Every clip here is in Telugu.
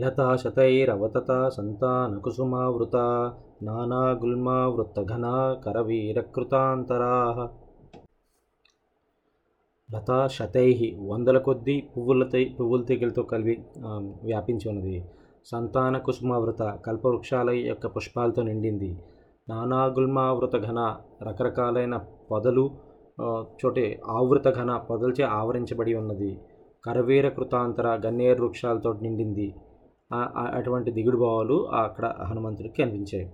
లతాశతైరవతత సంతానకుసుమావృత నానాగుల్మావృత్తఘనా కరవీరకృతాంతరా. లతాశతై వందల కొద్దీ పువ్వులతై పువ్వుల తెగలతో కలిపి వ్యాపించి ఉన్నది. సంతాన కుసుమావృత కల్పవృక్షాల యొక్క పుష్పాలతో నిండింది. నానాగుల్మావృత ఘన రకరకాలైన పొదలు చోటే ఆవృత ఘన పొదలచే ఆవరించబడి ఉన్నది. కరవీర కృతాంతర గన్నేరు వృక్షాలతో నిండింది. అటువంటి దిగుడు భావాలు అక్కడ హనుమంతుడికి కనిపించాయి.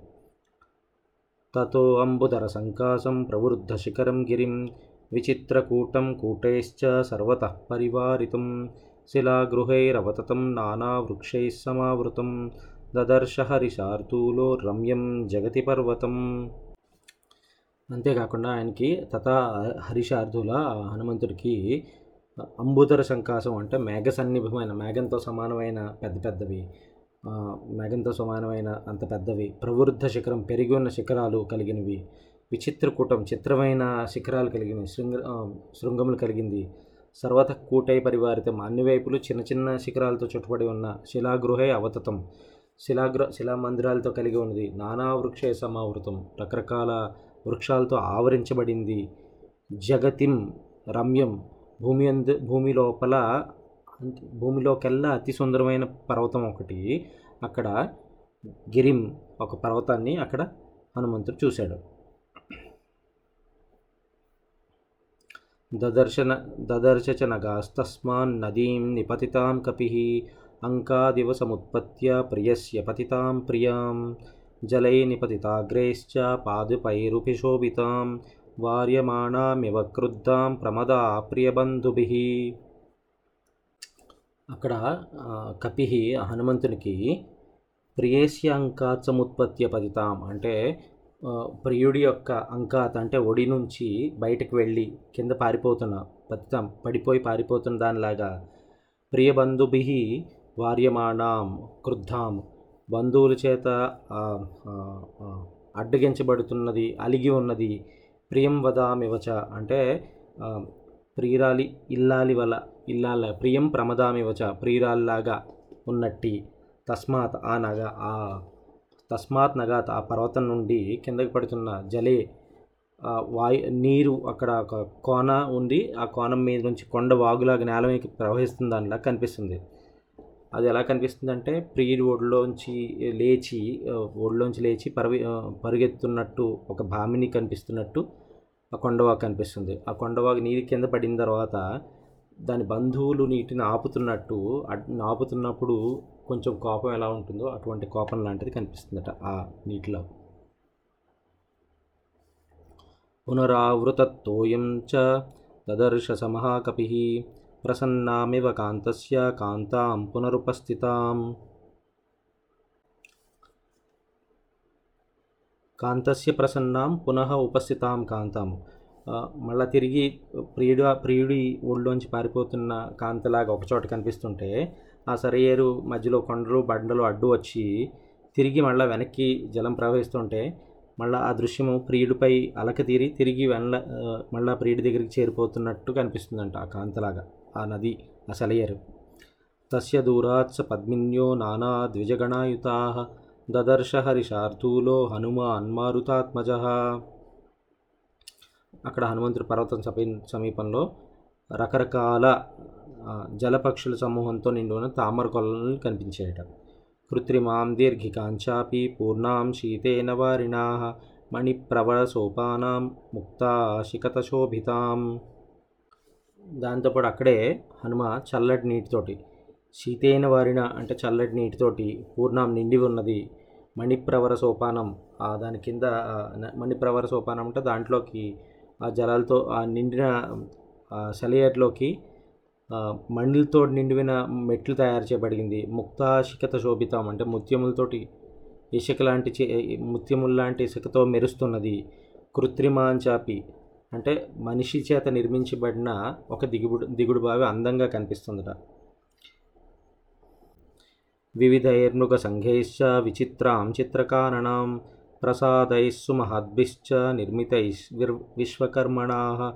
తతో అంబుధర సంకాసం ప్రవృద్ధ శిఖరం గిరిం విచిత్రకూటం కూటైశ్చ సర్వత పరివారితం శిలాగృహైరవతతం నానావృక్షై సమావృతం దదర్శ హరిశార్దూలో రమ్యం జగతి పర్వతం. అంతేకాకుండా ఆయనకి తథా హరిశార్దుల హనుమంతుడికి అంబుధర సంకాసం అంటే మేఘ సన్నిభమైన మేఘంతో సమానమైన పెద్ద పెద్దవి. మేఘంతో సమానమైన అంత పెద్దవి. ప్రవృద్ధ శిఖరం పెరిగి ఉన్న శిఖరాలు కలిగినవి. విచిత్రకూటం చిత్రమైన శిఖరాలు కలిగిన శృంగ శృంగములు కలిగింది. సర్వత కూటై పరివారితం. అన్ని వైపులు చిన్న చిన్న శిఖరాలతో చుట్టుపడి ఉన్న శిలాగృహే అవతతం. శిలాగ శిలా మందిరాలతో కలిగి ఉన్నది. నానా వృక్ష సమావృతం. రకరకాల వృక్షాలతో ఆవరించబడింది. జగతిం రమ్యం. భూమి అంద భూమి లోపల భూమిలోకెల్లా అతి సుందరమైన పర్వతం ఒకటి. అక్కడ గిరిం ఒక పర్వతాన్ని అక్కడ హనుమంతుడు చూశాడు. దదర్శన దదర్శచనగాస్తస్మాన్ నదీం నిపతితాం కపి అంకాదివ సముత్పత్య ప్రియస్య పతితాం ప్రియాం. జలై నిపతితాగ్రైశ్చ పాదుపైరుపిశోభితాం వార్యమాణామివ క్రుద్ధాం ప్రమదా ప్రియబంధుభి. అక్కడ కపి కపిహి హనుమంతునికి ప్రియేస్య అంకాత్ పదితాం పతితాం. అంటే ప్రియుడి యొక్క అంకాత్ అంటే ఒడి నుంచి బయటకు వెళ్ళి కింద పారిపోతున్న పతితం పడిపోయి పారిపోతున్న దానిలాగా ప్రియబంధుభి వార్యమాణాం క్రుద్ధాం. బంధువుల చేత అడ్డగించబడుతున్నది అలిగి ఉన్నది ప్రియం వదామివచ అంటే ప్రియురాలి ఇల్లాలి వల ఇల్లాల ప్రియం ప్రమదామివచ ప్రియురాల్లాగా ఉన్నట్టి తస్మాత్ ఆ నగ ఆ తస్మాత్ నగాత్ ఆ పర్వతం నుండి కిందకి పడుతున్న జలే వాయు నీరు అక్కడ ఒక కోన ఉంది. ఆ కోణం మీద నుంచి కొండ వాగులాగా నేల మీదకి ప్రవహిస్తుంది దానిలా కనిపిస్తుంది అది ఎలా కనిపిస్తుందంటే ప్రీ ప్రియుడి ఒడిలోంచి లేచి ఆ, ఒడిలోంచి లేచి పరుగు ఆ, పరుగెత్తున్నట్టు ఒక భామిని కనిపిస్తున్నట్టు ఆ కొండవాగు కనిపిస్తుంది. ఆ కొండవాగు నీరు కింద పడిన తర్వాత దాని బంధువులు నీటిని ఆపుతున్నట్టు ఆపుతున్నప్పుడు కొంచెం కోపం ఎలా ఉంటుందో అటువంటి కోపం లాంటిది కనిపిస్తుందట ఆ నీటిలో. పునరావృతత్తోయం చ దదర్శ సమహాకపి ప్రసన్నామివ కాంతస్య కాంతాం పునరుపస్థితాం కాంతస్య ప్రసన్నాం పునః ఉపస్థితాం కాంతాం మళ్ళా తిరిగి ప్రియుడు ప్రియుడి ఒళ్ళోంచి పారిపోతున్న కాంతలాగా ఒకచోట కనిపిస్తుంటే ఆ సరయేరు మధ్యలో కొండలు బండలు అడ్డు వచ్చి తిరిగి మళ్ళీ వెనక్కి జలం ప్రవహిస్తుంటే మళ్ళీ ఆ దృశ్యము ప్రియుడిపై అలక తీరి తిరిగి వెనల మళ్ళీ మళ్ళా ప్రియుడి దగ్గరికి చేరిపోతున్నట్టు కనిపిస్తుందంట ఆ కాంతలాగా. ఆ నది అసలయరు తస్య తస్య దూరాత్స పద్మిన్యో నానా ద్విజగణాయుతా దదర్శ హరిశార్దూలో హనుమాన్ మారుతాత్మజ అక్కడ హనుమంతుడి పర్వతం సమీ సమీపంలో రకరకాల జలపక్షుల సమూహంతో నిండి ఉన్న తామర కొలను కనిపించాయట కృత్రిమాం దీర్ఘికాంచాపి పూర్ణాం శీతేన వారిణా మణిప్రవళ సోపానాం ముక్తా శిఖతశోభితాం దాంతోపాటు అక్కడే హనుమ చల్లటి నీటితోటి శీతైన వారిన అంటే చల్లటి నీటితోటి పూర్ణం నిండి ఉన్నది. మణిప్రవర సోపానం ఆ దాని కింద మణిప్రవర సోపానం అంటే దాంట్లోకి ఆ జలాలతో ఆ నిండిన సెలయట్లోకి సెలయేట్లోకి నిండిన మెట్లు తయారు చేయబడింది ముక్తాశిఖత శోభితం అంటే ముత్యములతోటి ఇసుక లాంటి చే ముత్యముల లాంటి ఇసుకతో మెరుస్తున్నది. కృత్రిమాంచాపి అంటే మనిషి చేత నిర్మించబడిన ఒక దిగుడు దిగుడు బావి అందంగా కనిపిస్తుందట. వివిధైర్మృగ సంఘైశ్చ విచిత్రాం చిత్రకారణాం ప్రసాదైస్సు మహద్భిశ్చ నిర్మితైస్ విశ్వకర్మణ విశ్వకర్మణా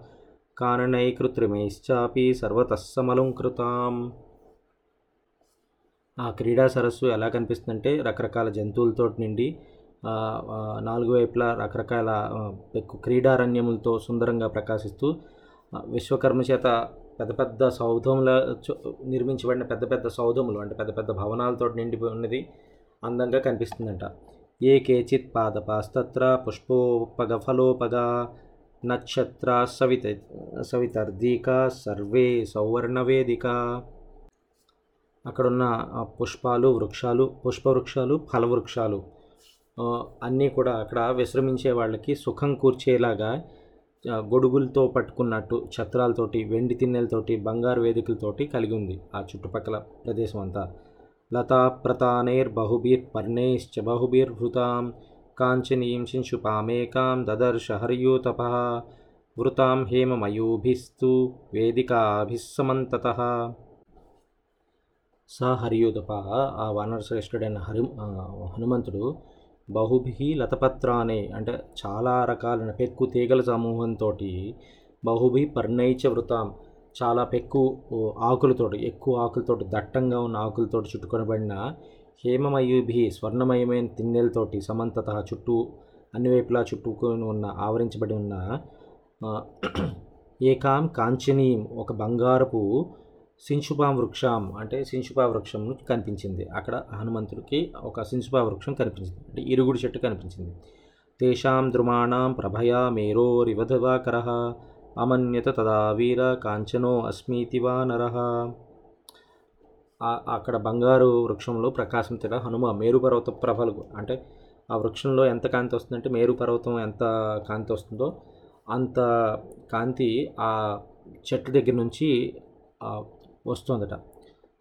కారణై కృత్రిమైశ్చాపి సర్వతస్సమలంకృతాం. ఆ క్రీడా సరస్సు ఎలా కనిపిస్తుందంటే రకరకాల జంతువులతో నిండి నాలుగు వైపులా రకరకాల క్రీడారణ్యములతో సుందరంగా ప్రకాశిస్తూ విశ్వకర్మ చేత పెద్ద పెద్ద సౌధముల నిర్మించబడిన పెద్ద పెద్ద సౌధములు అంటే పెద్ద పెద్ద భవనాలతో నిండి ఉన్నది అందంగా కనిపిస్తుందంట. ఏ కేచిత్ పాదపాస్తత్ర పుష్పోపగఫలోపగా నక్షత్ర సవిత సవితర్దిక సర్వే సౌవర్ణవేదిక. అక్కడున్న పుష్పాలు వృక్షాలు పుష్పవృక్షాలు ఫలవృక్షాలు వృక్షాలు అన్నీ కూడా అక్కడ విశ్రమించే వాళ్ళకి సుఖం కూర్చేలాగా గొడుగులతో పట్టుకున్నట్టు ఛత్రాలతోటి వెండి తిన్నెలతోటి బంగారు వేదికలతోటి కలిగి ఉంది ఆ చుట్టుపక్కల ప్రదేశం అంతా. లతా ప్రతానేర్ బహుబీర్ పర్ణేశ్చ బహుబీర్ హృతాం కాంచనీం శింశుపామేకాం దదర్శ హర్యూతప వృతాం హేమమయూభిస్తు వేదికాభిస్సమంతత. స హరియుదప ఆ వానరశ్రేష్ఠుడైన హరి హనుమంతుడు బహుభి లతపత్రానే అంటే చాలా రకాలైన పెక్కు తీగల సమూహంతో బహుభి పర్ణైచ వృతాం. చాలా పెక్కు ఓ, ఆకులతోటి ఎక్కువ ఆకులతోటి దట్టంగా ఉన్న ఆకులతోటి చుట్టుకొనబడిన హేమమయూభి స్వర్ణమయమైన తిన్నెలతోటి సమంతత చుట్టూ అన్ని వైపులా చుట్టుకొని ఉన్న ఆవరించబడి ఉన్న ఏకాం కాంచనీయం ఒక బంగారపు శింశుభా వృక్షం అంటే శింశుభా వృక్షం కనిపించింది. అక్కడ హనుమంతుడికి ఒక శింశుభా వృక్షం కనిపించింది. అంటే ఇరుగుడు చెట్టు కనిపించింది. తేషాం ద్రుమాణం ప్రభయా మేరోరివధవాకర అమన్యత తదా వీర కాంచనో అస్మీతి వా అక్కడ బంగారు వృక్షంలో ప్రకాశం తెల హనుమ మేరుపర్వత ప్రభలు అంటే ఆ వృక్షంలో ఎంత కాంతి వస్తుందంటే మేరు పర్వతం ఎంత కాంతి వస్తుందో అంత కాంతి ఆ చెట్టు దగ్గర నుంచి వస్తుందట.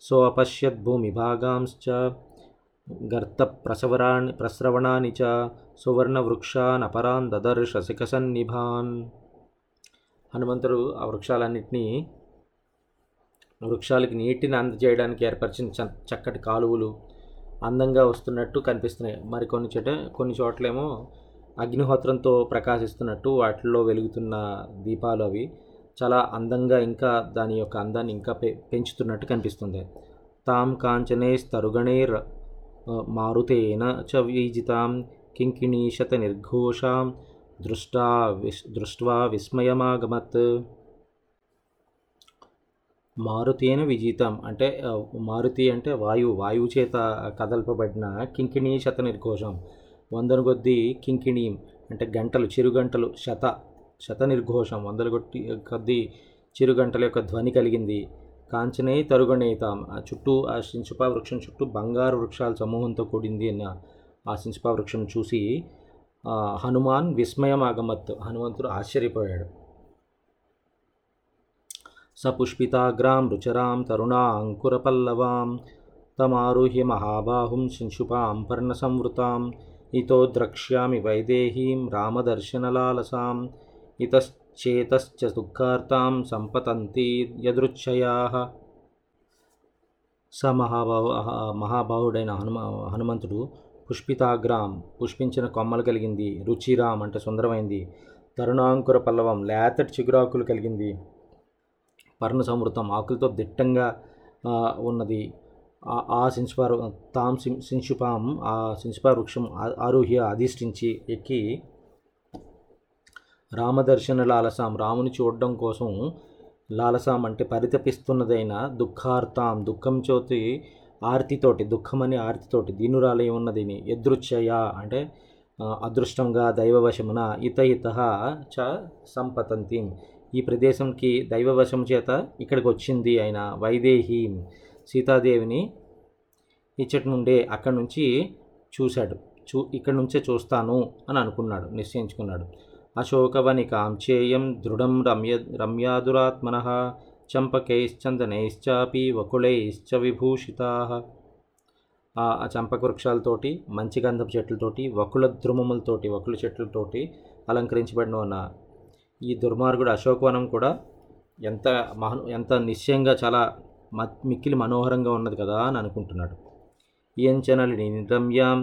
సో అపశ్యత్ భూమి భాగాంశ్చ గర్త ప్రసవరాణి ప్రస్రవణాని చ సువర్ణ వృక్షాన్ అపరాన్ దదర్శ శిఖసన్నిభాన్. హనుమంతుడు ఆ వృక్షాలన్నింటినీ వృక్షాలకి నీటిని అందజేయడానికి ఏర్పరిచిన చ- చక్కటి కాలువలు అందంగా వస్తున్నట్టు కనిపిస్తున్నాయి. మరి కొన్ని చోట కొన్ని చోట్లేమో అగ్నిహోత్రంతో ప్రకాశిస్తున్నట్టు వాటిల్లో వెలుగుతున్న దీపాలు అవి. చాలా అందంగా ఇంకా దాని యొక్క అందాన్ని ఇంకా పె పెంచుతున్నట్టు కనిపిస్తుంది. తాం కాంచనే స్తరుగణేర్ మారుతేన చ వీజితాం కింకిణీశత నిర్ఘోషాం దృష్టా విస్ దృష్ట్వా విస్మయమాగమత్. మారుతేన విజితం అంటే మారుతి అంటే వాయువు వాయువు చేత కదల్పబడిన కింకిణీ శత నిర్ఘోషం. వందల కొద్దీ కింకిణీం అంటే గంటలు చిరుగంటలు శత శతనిర్ఘోషం వందలగొట్టి కొద్దీ చిరుగంటల యొక్క ధ్వని కలిగింది. కాంచనే తరుగణేతాం ఆ చుట్టూ ఆ సించుపా వృక్షం చుట్టూ బంగారు వృక్షాల సమూహంతో కూడింది అన్న ఆ సించుపా వృక్షం చూసి హనుమాన్ విస్మయం ఆగమత్ హనుమంతుడు ఆశ్చర్యపోయాడు. సపుష్పితాగ్రాం రుచరాం తరుణాంకురపల్లవాం తమారుహ్య మహాబాహుం శింశుపాం పర్ణసంవృతాం. ఇతో ద్రక్ష్యామి వైదేహీం రామదర్శనలాలసాం. ఇతశ్చేతశ్చ దుఃఖార్తాం సంపతంతి యదృచ్ఛయా. స మహాబాహు మహాబాహుడైన హనుమ హనుమంతుడు పుష్పితాగ్రాం పుష్పించిన కొమ్మలు కలిగింది. రుచిరాం అంటే సుందరమైంది. తరుణాంకుర పల్లవం లేతటి చిగురాకులు కలిగింది. పర్ణ సమృతం ఆకులతో దిట్టంగా ఉన్నది. ఆ- ఆ తాం సిం సించుపాం ఆ సించుపా వృక్షం ఆరోహ్య అధిష్ఠించి ఎక్కి రామదర్శన లాలసాం. రాముని చూడడం కోసం లాలసాం అంటే పరితపిస్తున్నదైన దుఃఖార్తాం. దుఃఖం చోతి ఆర్తితోటి దుఃఖమని ఆర్తితోటి దీనురాలయం ఉన్నదిని ఎదృచ్ఛయ అంటే అదృష్టంగా దైవవశమున ఇత ఇత చ సంపతంతి. ఈ ప్రదేశంకి దైవవశం చేత ఇక్కడికి వచ్చింది ఆయన వైదేహి సీతాదేవిని ఇచ్చటి నుండే అక్కడి నుంచి చూశాడు. చూ ఇక్కడి నుంచే చూస్తాను అని అనుకున్నాడు నిశ్చయించుకున్నాడు. అశోకవని కాంచేయం దృఢం రమ్య రమ్యాదురాత్మన చంపకైశ్చందనైశ్చాపి వకుళైశ్చ విభూషితా. ఆ చంపక వృక్షాలతోటి మంచి గంధపు చెట్లతోటి వకుల ద్రుమములతోటి వకుల చెట్లతోటి అలంకరించబడిన ఉన్న ఈ దుర్మార్గుడు అశోకవనం కూడా ఎంత మహ ఎంత నిశ్చయంగా చాలా మ మిక్కిలి మనోహరంగా ఉన్నది కదా అని అనుకుంటున్నాడు. ఇయంచనలి నిరమ్యాం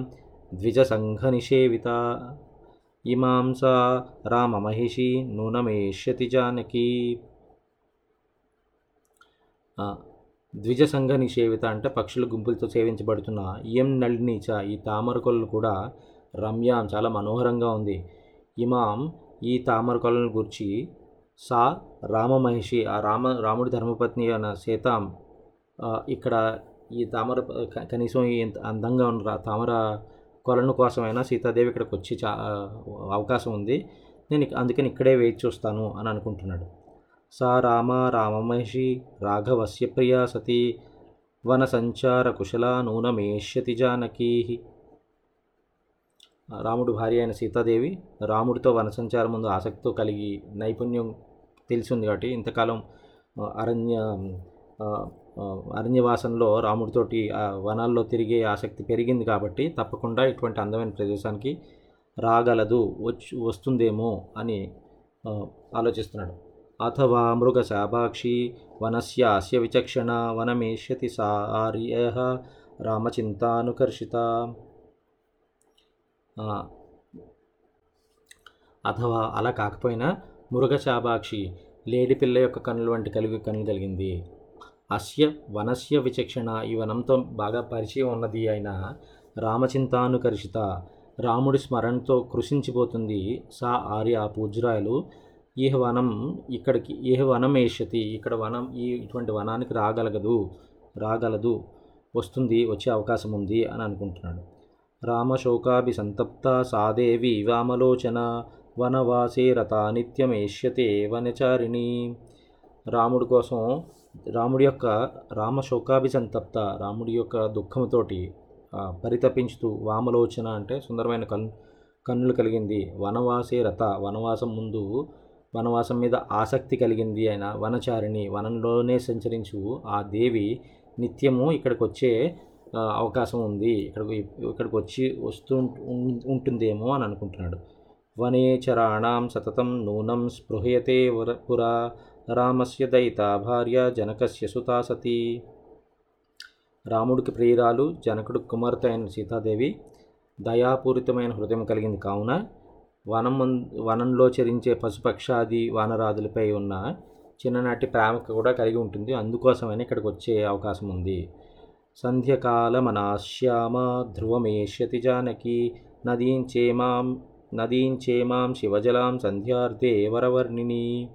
ద్విజ సంఘ నిషేవిత ఇమాంసా రామమహిషి నూనమేష్యతి జానకి. ద్విజ సంఘ నిషేవిత అంటే పక్షుల గుంపులతో సేవించబడుతున్న ఇయం నళినీచ ఈ తామర కొలను కూడా రమ్యాం చాలా మనోహరంగా ఉంది. ఇమాం ఈ తామర కొలను గురించి సా రామమహిషి ఆ రామ రాముడి ధర్మపత్ని అయిన సీతాం ఇక్కడ ఈ తామర కనీసం అందంగా ఉన్న రా- తామర కొలను కోసమైనా సీతాదేవి ఇక్కడికి వచ్చి చా అవకాశం ఉంది. నేను అందుకని ఇక్కడే వెయిట్ చూస్తాను అని అనుకుంటున్నాడు. సా రామ రామమహిషి రాఘవస్య ప్రియ సతీ వన సంచార కుశల నూనమేష్యతి జానకీ. రాముడు భార్య అయిన సీతాదేవి రాముడితో వన సంచారం ముందు ఆసక్తితో కలిగి నైపుణ్యం తెలిసింది కాబట్టి ఇంతకాలం అరణ్య అరణ్యవాసంలో రాముడితోటి ఆ వనాల్లో తిరిగే ఆసక్తి పెరిగింది కాబట్టి తప్పకుండా ఇటువంటి అందమైన ప్రదేశానికి రాగలదు వచ్చి వస్తుందేమో అని ఆలోచిస్తున్నాడు. అథవా మృగ శాపాక్షి వనస్యాస్య విచక్షణ వనమేష్యతి సార్య రామచింతానుకర్షిత. అథవా అలా కాకపోయినా మృగశాపాక్షి లేడి పిల్ల యొక్క కన్నులు వంటి కలిగి కన్ను కలిగింది. అస్య వనస్య విచక్షణ ఈ వనంతో బాగా పరిచయం ఉన్నది అయిన రామచింతానుకర్షిత. రాముడి స్మరణతో కృషించిపోతుంది సా ఆర్య పూజ్రాయలు ఈ వనం ఇక్కడికి ఈ వనం ఏషతి ఇక్కడ వనం ఈ ఇటువంటి వనానికి రాగలగదు రాగలదు వస్తుంది వచ్చే అవకాశం ఉంది అని అనుకుంటున్నాడు. రామశోకాభి సంతప్త సాదేవి వామలోచన వనవాసే రత నిత్యమేష్యతే వనచారిణి. రాముడి కోసం రాముడి యొక్క రామశోకాభి తప్త రాముడి యొక్క దుఃఖంతోటి పరితపించుతూ వామలోచన అంటే సుందరమైన కన్ కన్నులు కలిగింది. వనవాసే రథ వనవాసం ముందు వనవాసం మీద ఆసక్తి కలిగింది ఆయన వనచారిణి వనంలోనే సంచరించు. ఆ దేవి నిత్యము ఇక్కడికి వచ్చే అవకాశం ఉంది. ఇక్కడికి ఇక్కడికి వచ్చి వస్తూ ఉం- ఉంటుందేమో అని అనుకుంటున్నాడు. వనేచరాణం సతతం నూనం స్పృహయతే వర పురా రామస్య దయిత భార్య జనకస్య సుతా సతీ. రాముడికి ప్రియురాలు జనకుడు కుమార్తె అయిన సీతాదేవి దయాపూరితమైన హృదయం కలిగింది కావున వనం వనంలో చరించే పశుపక్షాది వానరాదులపై ఉన్న చిన్ననాటి ప్రేమకు కూడా కలిగి ఉంటుంది. అందుకోసమని ఇక్కడికి వచ్చే అవకాశం ఉంది. సంధ్యకాలమనాశ్యామ ధ్రువమేష్యతి జానకి నదీంచేమాం నదీంచేమాం శివజలాం సంధ్యార్థే వరవర్ణిని.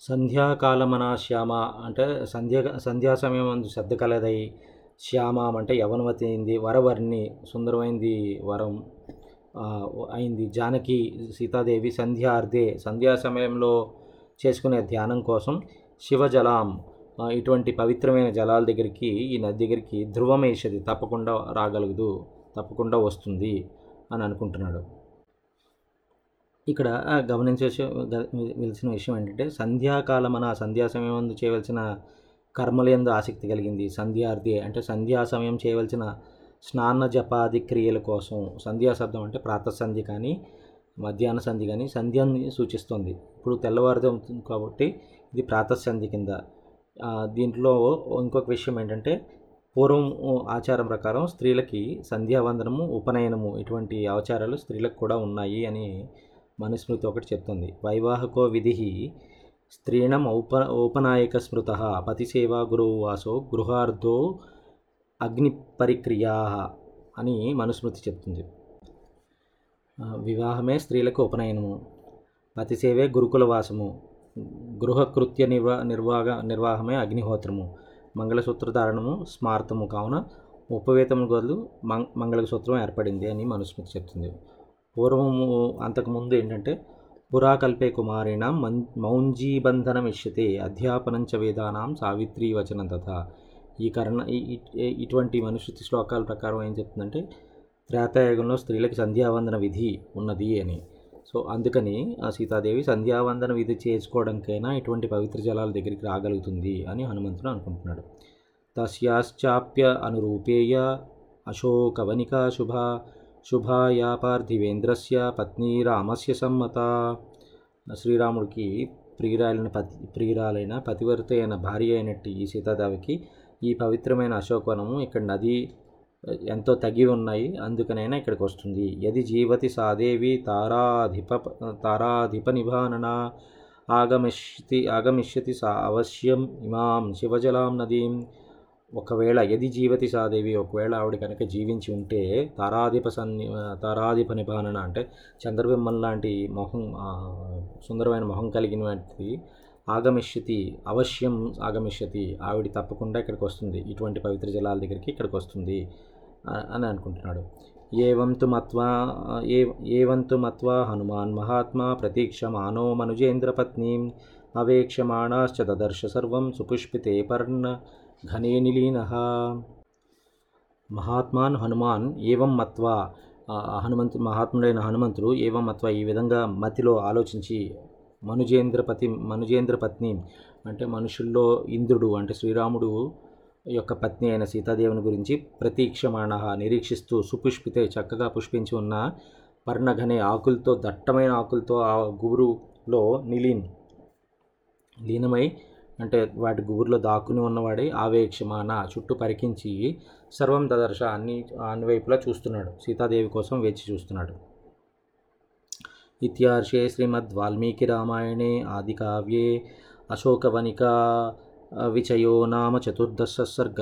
సంధ్యాకాలమన శ్యామ? అంటే సంధ్య సంధ్యా సమయం అందు శ్రద్ధ కలదై శ్యామం అంటే యవనవతి అయింది వరవర్ణి సుందరమైంది వరం అయింది. జానకి సీతాదేవి సంధ్యార్ధే సంధ్యా సమయంలో చేసుకునే ధ్యానం కోసం శివజలాం ఇటువంటి పవిత్రమైన జలాల దగ్గరికి ఈ నది దగ్గరికి ధ్రువమేషది తప్పకుండా రాగలదు తప్పకుండా వస్తుంది అని అనుకుంటున్నాడు. ఇక్కడ గమనించే వెలిసిన విషయం ఏంటంటే సంధ్యాకాలమన సంధ్యా సమయం చేయవలసిన చేయవలసిన కర్మలందు ఆసక్తి కలిగింది. సంధ్యార్థి అంటే సంధ్యా సమయం చేయవలసిన స్నాన జపాది క్రియల కోసం. సంధ్యా శబ్దం అంటే ప్రాతః కానీ మధ్యాహ్న సంధి కానీ సంధ్యాన్ని సూచిస్తుంది. ఇప్పుడు తెల్లవారుతుంది కాబట్టి ఇది ప్రాతః కింద. దీంట్లో ఇంకొక విషయం ఏంటంటే పూర్వం ఆచారం ప్రకారం స్త్రీలకి సంధ్యావందనము ఉపనయనము ఇటువంటి ఆచారాలు స్త్రీలకు కూడా ఉన్నాయి అని మనుస్మృతి ఒకటి చెప్తుంది. వైవాహకో విధి స్త్రీణం ఔప ఔపనాయక స్మృత పతిసేవా గురువు వాసో గృహార్థో అగ్ని పరిక్రియా అని మనుస్మృతి చెప్తుంది. వివాహమే స్త్రీలకు ఉపనయనము. పతిసేవే గురుకుల వాసము. గృహకృత్య నిర్వా నిర్వాహ నిర్వాహమే అగ్నిహోత్రము. మంగళసూత్ర ధారణము స్మార్తము. కావున ఉపవేతము బదులు మంగళసూత్రం ఏర్పడింది అని మనుస్మృతి చెప్తుంది. పూర్వము అంతకుముందు ఏంటంటే పురాకల్పే కుమారిణం మం మౌంజీబంధనం ఇష్యతే అధ్యాపనం చ వేదానాం సావిత్రీ వచనం తథా ఈ కరణ ఈ- ఇటువంటి మనుస్మృతి శ్లోకాల ప్రకారం ఏం చెప్తుందంటే త్రేతాయుగంలో స్త్రీలకు సంధ్యావందన విధి ఉన్నది అని. సో అందుకని ఆ సీతాదేవి సంధ్యావందన విధి చేసుకోవడానికైనా ఇటువంటి పవిత్ర జలాల దగ్గరికి రాగలుగుతుంది అని హనుమంతుడు అనుకుంటున్నాడు. తస్యాశ్చాప్య అనురూపేయ అశోకవనికా శుభ శుభాయా పార్థివేంద్రస్య పత్ని రామస్య సమ్మత. శ్రీరాముడికి ప్రియురాలైన పతి ప్రియురాలైన పతివర్త అయిన భార్య అయినట్టు ఈ సీతాదేవికి ఈ పవిత్రమైన అశోకవనము ఇక్కడ నది ఎంతో తగి ఉన్నాయి. అందుకనైనా ఇక్కడికి వస్తుంది. యది జీవతి సాదేవి తారాధిప తారాధిప నిభానన. ఆగమిష్యతి ఆగమిష్యతి సా అవశ్యం. ఇమాం శివజలాం నదీం. ఒకవేళ యది జీవతి సాదేవి ఒకవేళ ఆవిడ కనుక జీవించి ఉంటే తారాధిప సన్ని తారాధిప నిబానన అంటే చంద్రబింబం లాంటి మొహం సుందరమైన మొహం కలిగినటువంటి ఆగమిష్యతి అవశ్యం ఆగమిష్యతి ఆవిడ తప్పకుండా ఇక్కడికి వస్తుంది. ఇటువంటి పవిత్ర జలాల దగ్గరికి ఇక్కడికి వస్తుంది అని అనుకుంటున్నాడు. ఏవంతు మత్వా ఏ ఏవంతు మత్వా హనుమాన్ మహాత్మా ప్రతీక్షమానో మనుజేంద్ర పత్నీం అవేక్షమాణాశ్చ దదర్శ సర్వం సుపుష్పితే పర్ణ ఘనే నిలీన మహాత్మాన్ హనుమాన్ ఏవం మత్వా హనుమంతు మహాత్ముడైన హనుమంతుడు ఏవం మత్వా ఈ విధంగా మతిలో ఆలోచించి మనుజేంద్ర పతి మనుజేంద్ర పత్ని అంటే మనుషుల్లో ఇంద్రుడు అంటే శ్రీరాముడు యొక్క పత్ని అయిన సీతాదేవిని గురించి ప్రతీక్షమాణ నిరీక్షిస్తూ సుపుష్పితే చక్కగా పుష్పించి ఉన్న పర్ణఘనే ఆకులతో దట్టమైన ఆకులతో ఆ గుబురులో నిలీన్ లీనమై అంటే వాటి గుబుర్లో దాక్కుని ఉన్నవాడే ఆవేక్షమాన చుట్టూ పరికించి సర్వం దదర్శ అన్ని అన్ని వైపులా చూస్తున్నాడు. సీతాదేవి కోసం వేచి చూస్తున్నాడు. ఇత్యార్షే శ్రీమద్ వాల్మీకి రామాయణే ఆదికావ్యే అశోకవనికా విచయో నామ చతుర్దశ సర్గ.